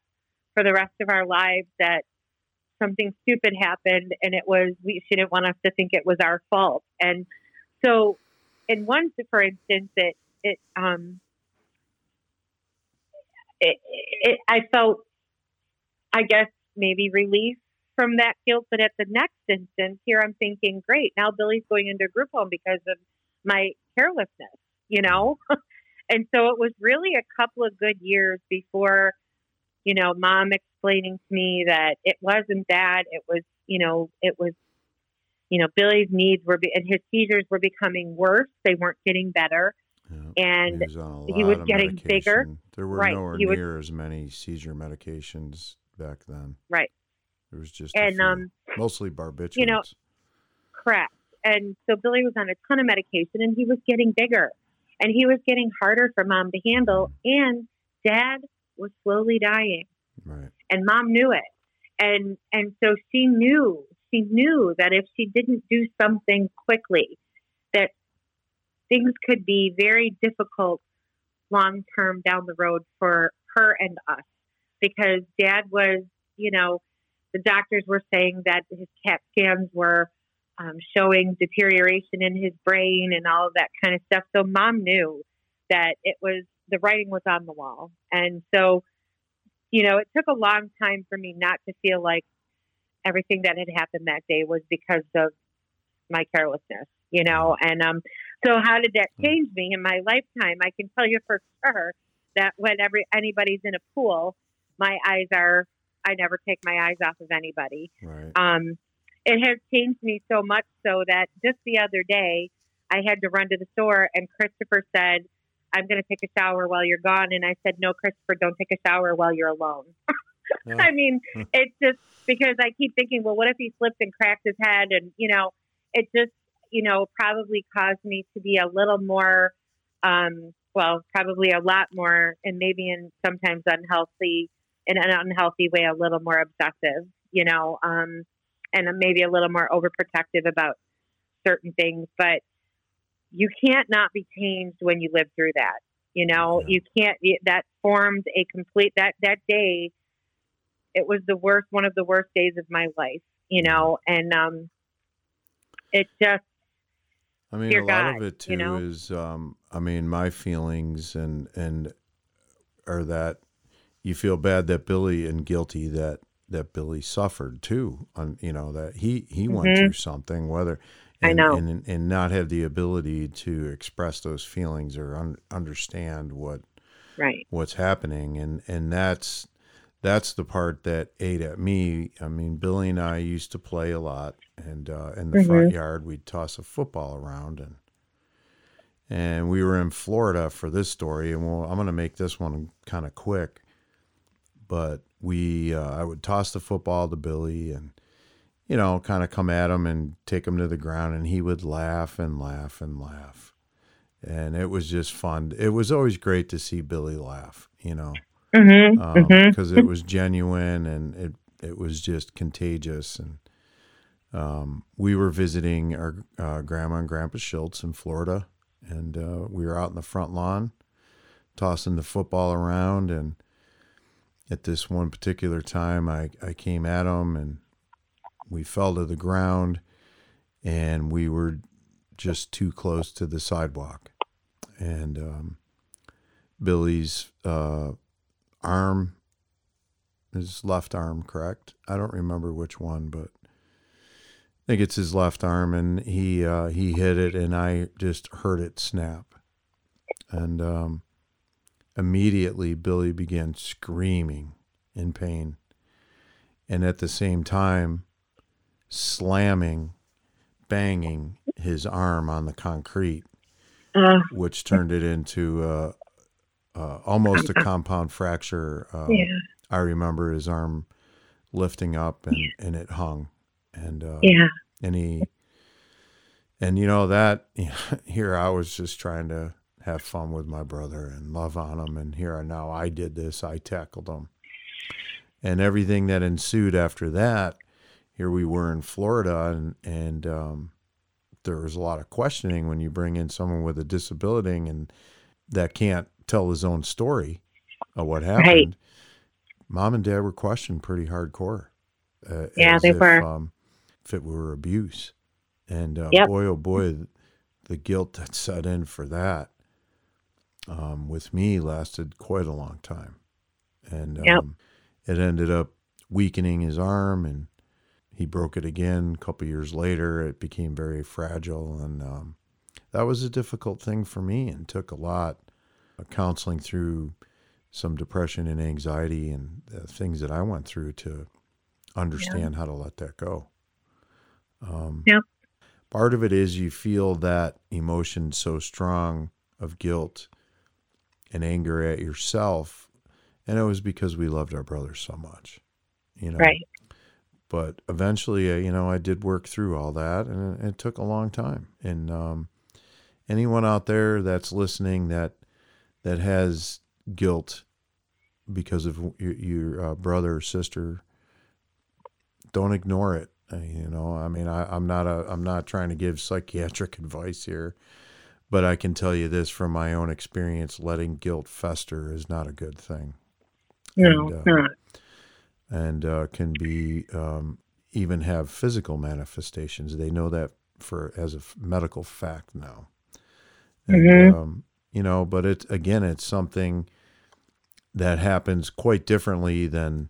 for the rest of our lives that something stupid happened and it was we she didn't want us to think it was our fault. And so in one for instance it it um it, it i felt i guess maybe relief from that guilt but at the next instance here i'm thinking great now billy's going into a group home because of my carelessness you know (laughs) and so it was really a couple of good years before you know, mom explaining to me that it wasn't that. It was, you know, it was, you know, Billy's needs were, be- and his seizures were becoming worse. They weren't getting better. And he was, he was getting medication. bigger. There were right. nowhere he near was, as many seizure medications back then. Right. There was just and um, mostly barbiturates. You know, correct. And so Billy was on a ton of medication, and he was getting bigger, and he was getting harder for mom to handle. And dad was slowly dying. Right. And mom knew it. And and so she knew, she knew that if she didn't do something quickly, things could be very difficult long term down the road for her and us. Because dad was, you know, the doctors were saying that his CAT scans were um, showing deterioration in his brain and all of that kind of stuff. So mom knew that it was the writing was on the wall. And so, you know, it took a long time for me not to feel like everything that had happened that day was because of my carelessness, you know. And um, so, how did that change me in my lifetime? I can tell you for sure that whenever anybody's in a pool, my eyes are. I never take my eyes off of anybody. Right. Um, it has changed me so much so that just the other day, I had to run to the store, and Christopher said, I'm going to take a shower while you're gone. And I said, no, Christopher, don't take a shower while you're alone. (laughs) yeah. I mean, (laughs) it's just because I keep thinking, well, what if he slipped and cracked his head? And, you know, it just, you know, probably caused me to be a little more, um, well, probably a lot more, and maybe in sometimes unhealthy, in an unhealthy way, a little more obsessive, you know, um, and maybe a little more overprotective about certain things. But you can't not be changed when you live through that. You know, yeah. you can't. That formed a complete that that day. It was the worst, one of the worst days of my life. You know, and um, it just. I mean, a lot of it too you know? is, um, I mean, my feelings and and are that you feel bad that Billy and guilty that that Billy suffered too. On you know that he he mm-hmm. went through something, whether and, I know, and, and not have the ability to express those feelings or un, understand what right what's happening, and and that's that's the part that ate at me. I mean, Billy and I used to play a lot, and uh, in the mm-hmm. front yard we'd toss a football around, and and we were in Florida for this story, and well, I'm going to make this one kind of quick, but we uh, I would toss the football to Billy and you know, kind of come at him and take him to the ground, and he would laugh and laugh and laugh. And it was just fun. It was always great to see Billy laugh, you know, because mm-hmm, um, mm-hmm. it was genuine and it it was just contagious. And um, we were visiting our uh, grandma and grandpa Schultz in Florida, and uh, we were out in the front lawn tossing the football around. And at this one particular time, I, I came at him and we fell to the ground and we were just too close to the sidewalk. And um, Billy's uh, arm, his left arm, correct? I don't remember which one, but I think it's his left arm, and he uh, he hit it, and I just heard it snap, and um, immediately Billy began screaming in pain, and at the same time, slamming, banging his arm on the concrete, uh, which turned it into uh, uh, almost a compound fracture. Um, yeah. I remember his arm lifting up and, yeah. and it hung. And uh, yeah. and he and you know that you (laughs) know, here I was just trying to have fun with my brother and love on him and here I now I did this I tackled him and everything that ensued after that here we were in Florida, and and um, there was a lot of questioning when you bring in someone with a disability and that can't tell his own story of what happened. Right. Mom and dad were questioned pretty hardcore. Uh, yeah, they if, were. Um, if it were abuse, and uh, yep. boy, oh boy, the guilt that set in for that um, with me lasted quite a long time, and um, yep. it ended up weakening his arm, and he broke it again. A couple years later, it became very fragile, and um, that was a difficult thing for me, and took a lot counseling through some depression and anxiety and things that I went through to understand yeah. how to let that go. Um, yeah. Part of it is you feel that emotion so strong of guilt and anger at yourself, and it was because we loved our brother so much, you know. Right. But eventually, uh, you know, I did work through all that, and it, it took a long time. And um, anyone out there that's listening that that has guilt because of your, your uh, brother or sister, don't ignore it. Uh, you know, I mean, I, I'm not a, I'm not trying to give psychiatric (laughs) advice here, but I can tell you this from my own experience: letting guilt fester is not a good thing. No, and, uh, not. And uh, can be um, even have physical manifestations. They know that for as a medical fact now. And, mm-hmm. um, you know, but it again, it's something that happens quite differently than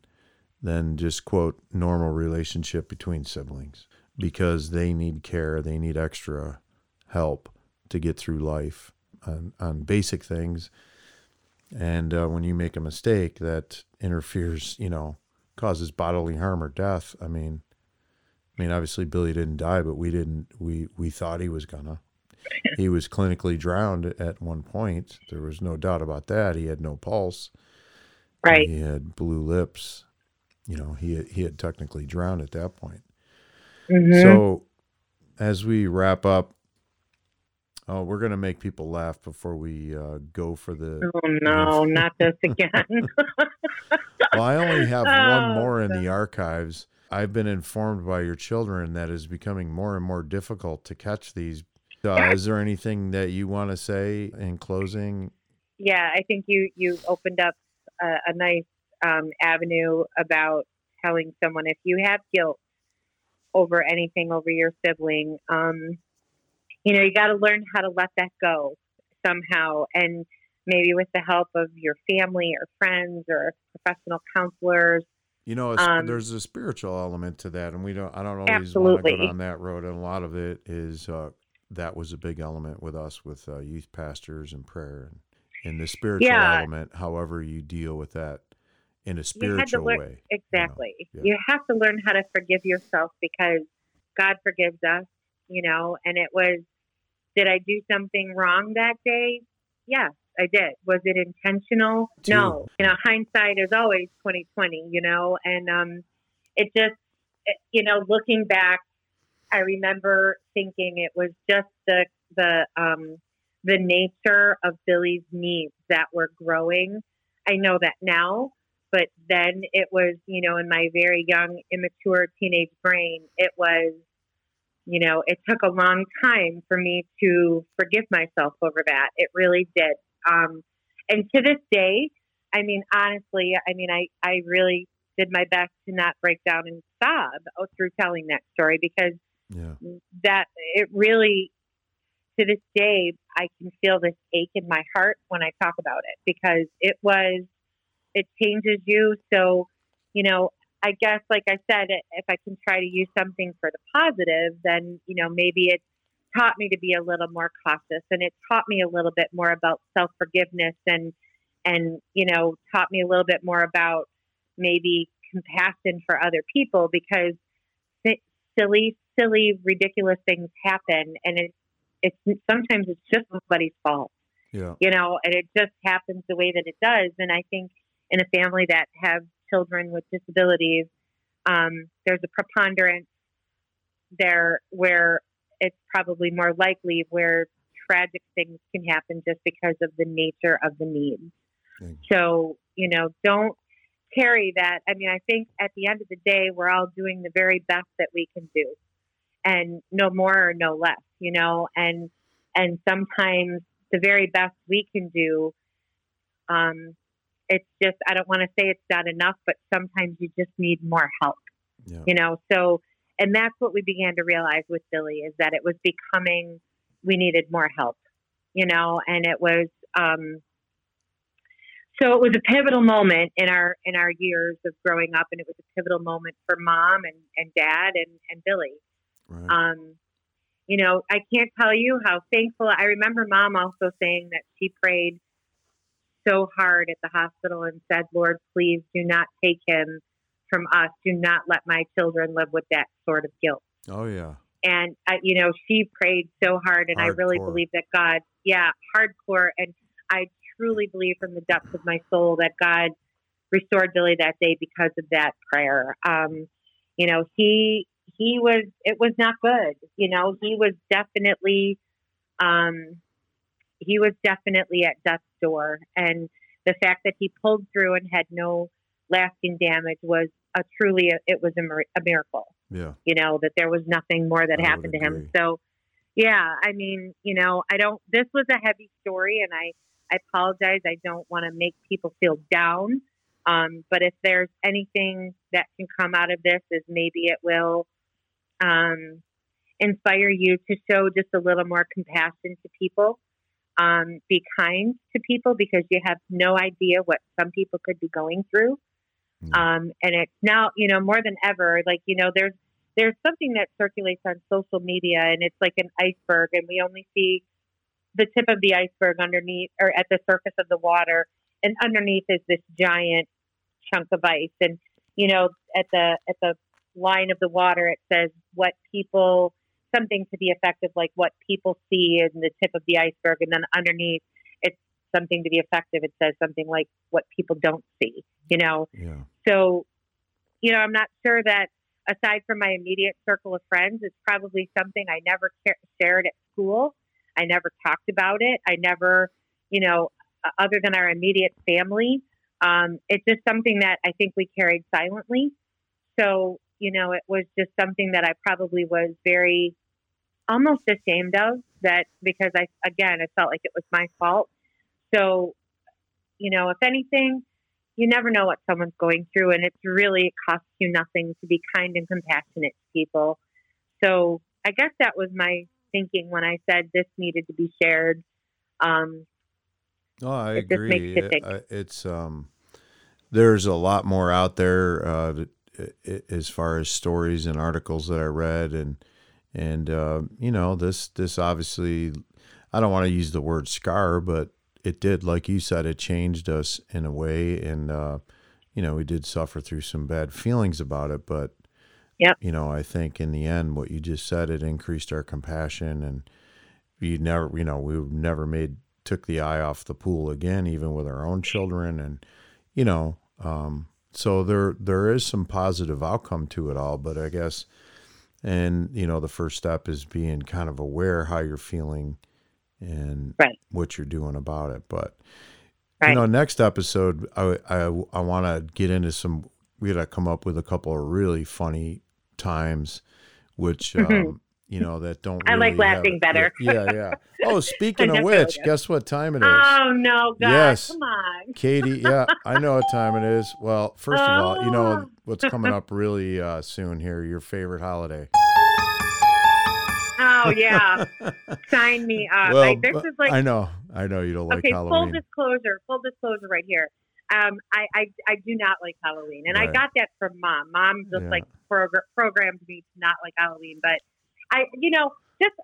than just quote normal relationship between siblings because they need care, they need extra help to get through life on, on basic things. And uh, when you make a mistake that interferes, you know, causes bodily harm or death, I mean, I mean, obviously Billy didn't die, but we didn't. We we thought he was gonna. He was clinically drowned at one point. There was no doubt about that. He had no pulse. Right. He had blue lips. You know, he had, he had technically drowned at that point. Mm-hmm. So, as we wrap up, oh, we're going to make people laugh before we uh, go for the. Oh no, not (laughs) this again. well, I only have (laughs) oh, one more in the archives. I've been informed by your children that is becoming more and more difficult to catch these. Uh, is there anything that you want to say in closing? Yeah, I think you you opened up a, a nice um, avenue about telling someone if you have guilt over anything over your sibling, um, you know, you got to learn how to let that go somehow. And maybe with the help of your family or friends or professional counselors. You know, um, there's a spiritual element to that, and we don't. I don't always want to go down that road. And a lot of it is uh, that was a big element with us, with uh, youth pastors and prayer, and, and the spiritual yeah. element. However, you deal with that in a spiritual learn, way. Exactly. You, know? yeah. you have to learn how to forgive yourself because God forgives us, you know, and it was, did I do something wrong that day? Yes, I did. Was it intentional? Too. No. You know, hindsight is always 2020, you know, and um, it just, it, you know, looking back, I remember thinking it was just the, the, um, the nature of Billy's needs that were growing. I know that now, but then it was, you know, in my very young, immature teenage brain, it was, you know, it took a long time for me to forgive myself over that. It really did. Um, and to this day, I mean, honestly, I mean, I, I really did my best to not break down and sob through telling that story because yeah. that it really, to this day, I can feel this ache in my heart when I talk about it because it was it changes you. So, you know, I guess, like I said, if I can try to use something for the positive, then, you know, maybe it taught me to be a little more cautious and it taught me a little bit more about self forgiveness and, and, you know, taught me a little bit more about maybe compassion for other people because silly, silly, ridiculous things happen. And it, it's sometimes it's just somebody's fault. Yeah. You know, and it just happens the way that it does. And I think in a family that have children with disabilities, um, there's a preponderance there where it's probably more likely where tragic things can happen just because of the nature of the needs. So, you know, don't carry that. I mean, I think at the end of the day, we're all doing the very best that we can do and no more or no less, you know, and, and sometimes the very best we can do um, it's just I don't want to say it's not enough, but sometimes you just need more help. Yeah. You know, so and that's what we began to realize with Billy is that it was becoming we needed more help. You know, and it was um, so it was a pivotal moment in our in our years of growing up, and it was a pivotal moment for mom and and dad and and Billy. Right. Um, you know, I can't tell you how thankful I remember mom also saying that she prayed so hard at the hospital and said, Lord, please do not take him from us. Do not let my children live with that sort of guilt. oh yeah. And, uh, you know, she prayed so hard, and I really believe that God, yeah, hardcore. And I truly believe from the depths of my soul that God restored Billy that day because of that prayer. Um, you know, he, he was, it was not good. You know, he was definitely, um, he was definitely at death's door. And the fact that he pulled through and had no lasting damage was a truly, it was a, a miracle Yeah. you know, that there was nothing more that I happened to him. So, yeah, I mean, you know, I don't, this was a heavy story and I, I apologize. I don't want to make people feel down. Um, but if there's anything that can come out of this is maybe it will, um, inspire you to show just a little more compassion to people. Um, be kind to people because you have no idea what some people could be going through. Mm. Um, and it's now, you know, more than ever, like, you know, there's, there's something that circulates on social media and it's like an iceberg and we only see the tip of the iceberg underneath or at the surface of the water and underneath is this giant chunk of ice and you know at the at the line of the water it says what people something to the effect of like what people see in the tip of the iceberg and then underneath it's something to the effect of it says something like what people don't see you know Yeah. so, you know, I'm not sure that aside from my immediate circle of friends, it's probably something I never shared at school. I never talked about it. I never, you know, other than our immediate family, um, it's just something that I think we carried silently. So, you know, it was just something that I probably was very almost ashamed of that because I, again, I felt like it was my fault. So, you know, if anything, you never know what someone's going through, and it's really it costs you nothing to be kind and compassionate to people. So I guess that was my thinking when I said this needed to be shared. Um, Oh, I It agree. Uh, It's um, there's a lot more out there uh, that- i- i- as far as stories and articles that I read, and and uh, you know this this obviously, I don't want to use the word scar, but it did, like you said, it changed us in a way, and uh, you know we did suffer through some bad feelings about it, but Yep. you know I think in the end, what you just said, it increased our compassion and we never you know we never made took the eye off the pool again even with our own children and you know um so there there is some positive outcome to it all but i guess and you know the first step is being kind of aware how you're feeling and Right. what you're doing about it but Right. you know next episode i i, I want to get into some we got to come up with a couple of really funny times which um you know that don't. I like really have- laughing better. yeah yeah (laughs) oh speaking of which guess what time it is oh no, God, Yes. come on! Katie, (laughs) yeah, I know what time it is. Well, first of all, you know Oh. what's coming up (laughs) really uh, soon here, your favorite holiday. Oh yeah, sign me up. well, I, this is like I know, I know you don't like okay. Full disclosure, full disclosure, right here. Um, I, I I do not like Halloween, and Right. I got that from mom. Mom just Yeah. like progr- programmed me to not like Halloween, but I, you know, just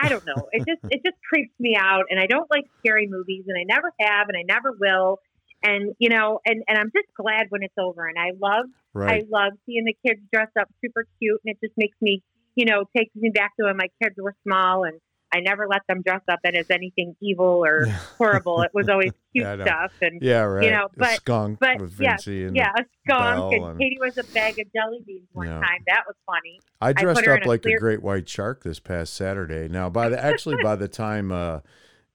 I don't know. It just it just creeps me out, and I don't like scary movies, and I never have, and I never will. And you know, and and I'm just glad when it's over. And I love right. I love seeing the kids dressed up super cute, and it just makes me, you know, takes me back to when my kids were small, and I never let them dress up as anything evil or (laughs) horrible. It was always cute Yeah, stuff, and yeah, right. You know, but- skunk but with yeah, Vinci and yeah, a skunk, and, and- Katie was a bag of jelly beans one Yeah. time. That was funny. I dressed her up a like clear- a great white shark this past Saturday. Now, by the actually by the time uh,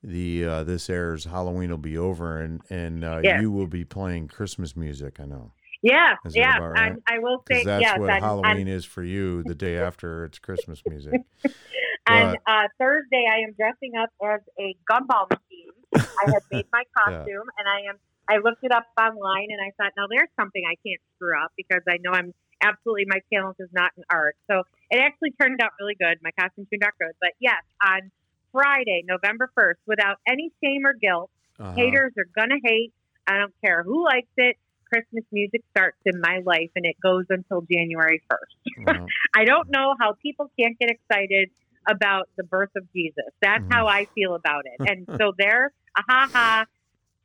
the uh, this airs, Halloween will be over, and and uh, Yeah. you will be playing Christmas music. I know Yeah, Is yeah. about right? I, I will say that's yes. what on, Halloween is for you. The day after it's Christmas music. (laughs) on uh, Thursday, I am dressing up as a gumball machine. I had made my (laughs) costume, and I am. I looked it up online, and I thought, now there's something I can't screw up because I know I'm absolutely my talent is not in art. So it actually turned out really good. My costume turned out good. But yes, on Friday, November first, without any shame or guilt, Uh-huh. haters are gonna hate. I don't care who likes it. Christmas music starts in my life, and it goes until January first. Well, (laughs) I don't know how people can't get excited about the birth of Jesus. That's Mhm. how I feel about it. And (laughs) so there, ah, ha ha,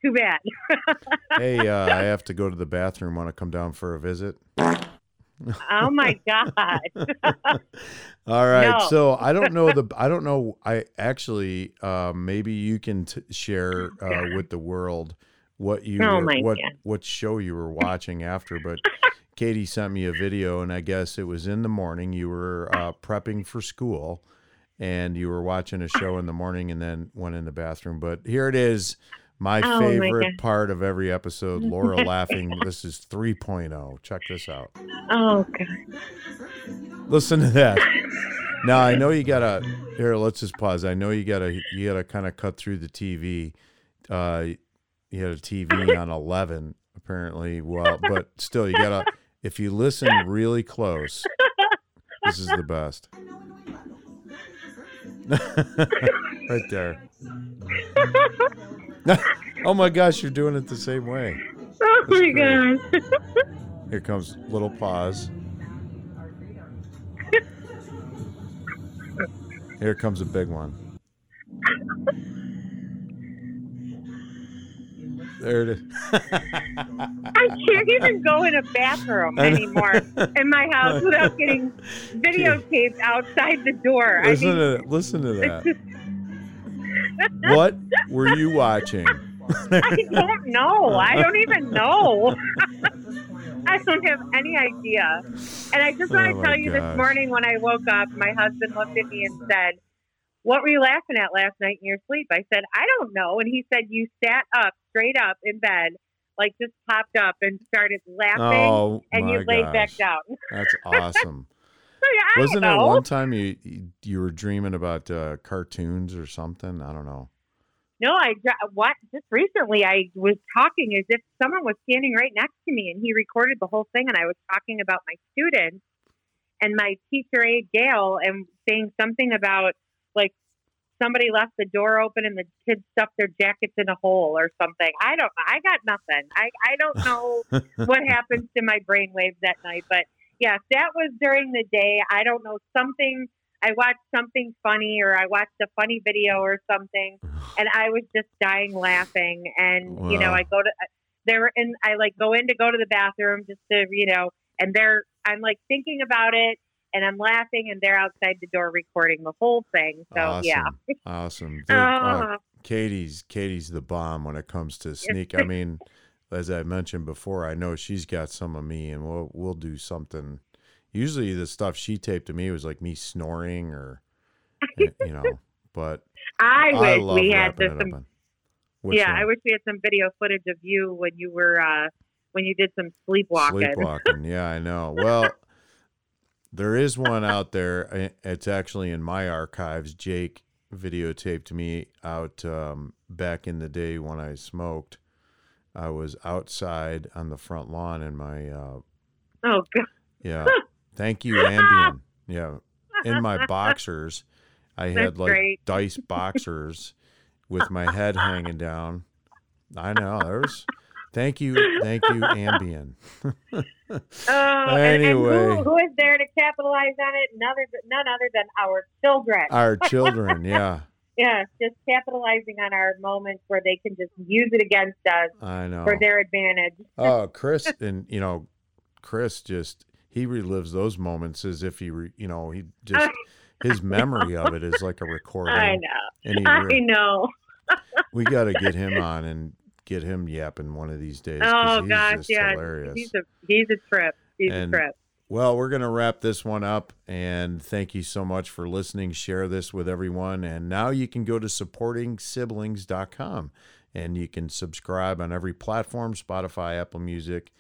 too bad. (laughs) hey, uh, I have to go to the bathroom. Want to come down for a visit? oh my God. All right. No. So I don't know the. I don't know. I actually uh, maybe you can t- share uh, with the world what you Oh were- what God. what show you were watching after. But (laughs) Katie sent me a video, and I guess it was in the morning. You were uh, prepping for school, and you were watching a show in the morning, and then went in the bathroom. But here it is. My Oh favorite God. part of every episode, Laura (laughs) laughing. This is 3.0. Check this out. Oh God. Listen to that. (laughs) Now I know you gotta here. Let's just pause. I know you gotta you gotta kind of cut through the TV. Uh, you had a TV on eleven apparently. Well, but still, you gotta if you listen really close. This is the best. right there. oh my gosh, you're doing it the same way. Oh That's my great. God. Here comes little pause. Here comes a big one. There it is. I can't even go in a bathroom anymore in my house without getting videotaped outside the door. I listen mean, to listen to that. just, What (laughs) were you watching? I don't know. I don't even know. (laughs) I don't have any idea. And I just want Oh to tell you gosh. this morning when I woke up, my husband looked at me and said, What were you laughing at last night in your sleep? I said, I don't know. And he said, You sat up, straight up in bed, like just popped up and started laughing, Oh and you laid back down. That's (laughs) awesome. So, yeah, Wasn't it one time you you- you were dreaming about uh, cartoons or something? I don't know. No, I what just recently I was talking as if someone was standing right next to me, and he recorded the whole thing, and I was talking about my students and my teacher aide Gail, and saying something about like somebody left the door open and the kids stuffed their jackets in a hole or something. I don't. Know. I got nothing. I I don't know (laughs) what happens to my brainwaves that night, but yes, that was during the day. I don't know something. I watched something funny, or I watched a funny video or something, and I was just dying laughing. And you know, I go to there, and I like go in to go to the bathroom just to you know, and they're I'm like thinking about it, and I'm laughing, and they're outside the door recording the whole thing. So awesome. yeah, Awesome. (laughs) Dude, uh, Oh, Katie's Katie's the bomb when it comes to (laughs) sneak. I mean, as I mentioned before, I know she's got some of me, and we'll we'll do something. Usually, the stuff she taped to me was like me snoring or, eh, (laughs) you know. But I I wish we had some up. in- Which yeah, one? I wish we had some video footage of you when you were uh when you did some sleepwalking. Sleepwalking. Yeah, I know. Well, there is one out there. eh, It's actually in my archives. Jake videotaped me out um, back in the day when I smoked. I was outside on the front lawn in my uh, Oh god. yeah. Thank you, Ambien. Yeah, in my boxers, I had That's like great. dice boxers with my head hanging down. I know. There's. Thank you, thank you, Ambien. (laughs) Oh, and, and Anyway. who, who is there to capitalize on it? None other, none other than our children. Our (laughs) children, yeah, yeah, just capitalizing on our moments where they can just use it against us I know. for their advantage. Oh, Chris, and you know, Chris just he relives those moments as if he, re, you know, he just (laughs) his memory of it is like a recording. I know. And he I know. we got to get him on and get him yapping one of these days. Oh he's gosh, yeah. hilarious. He's a he's a trip. He's And- a trip. Well, we're going to wrap this one up and thank you so much for listening. Share this with everyone. And now you can go to supportingsiblings.com and you can subscribe on every platform Spotify, Apple Music.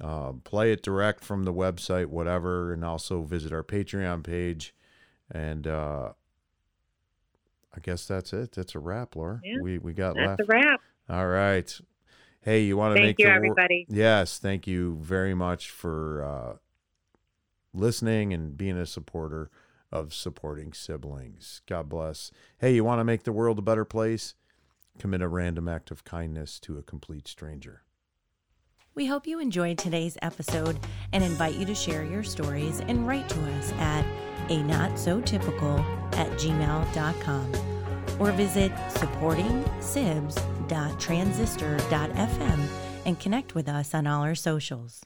Uh, play it direct from the website, whatever, and also visit our Patreon page. And uh, I guess that's it. That's a wrap, Laura. Yeah, we we got That's left. a wrap. All right. Hey, you want to Thank make you, the wor- everybody. Yes, thank you very much for uh, listening and being a supporter of supporting siblings. God bless. Hey, you want to make the world a better place? Commit a random act of kindness to a complete stranger. We hope you enjoyed today's episode and invite you to share your stories and write to us at a not so typical at gmail.com or visit supportingsibs.transistor.fm and connect with us on all our socials.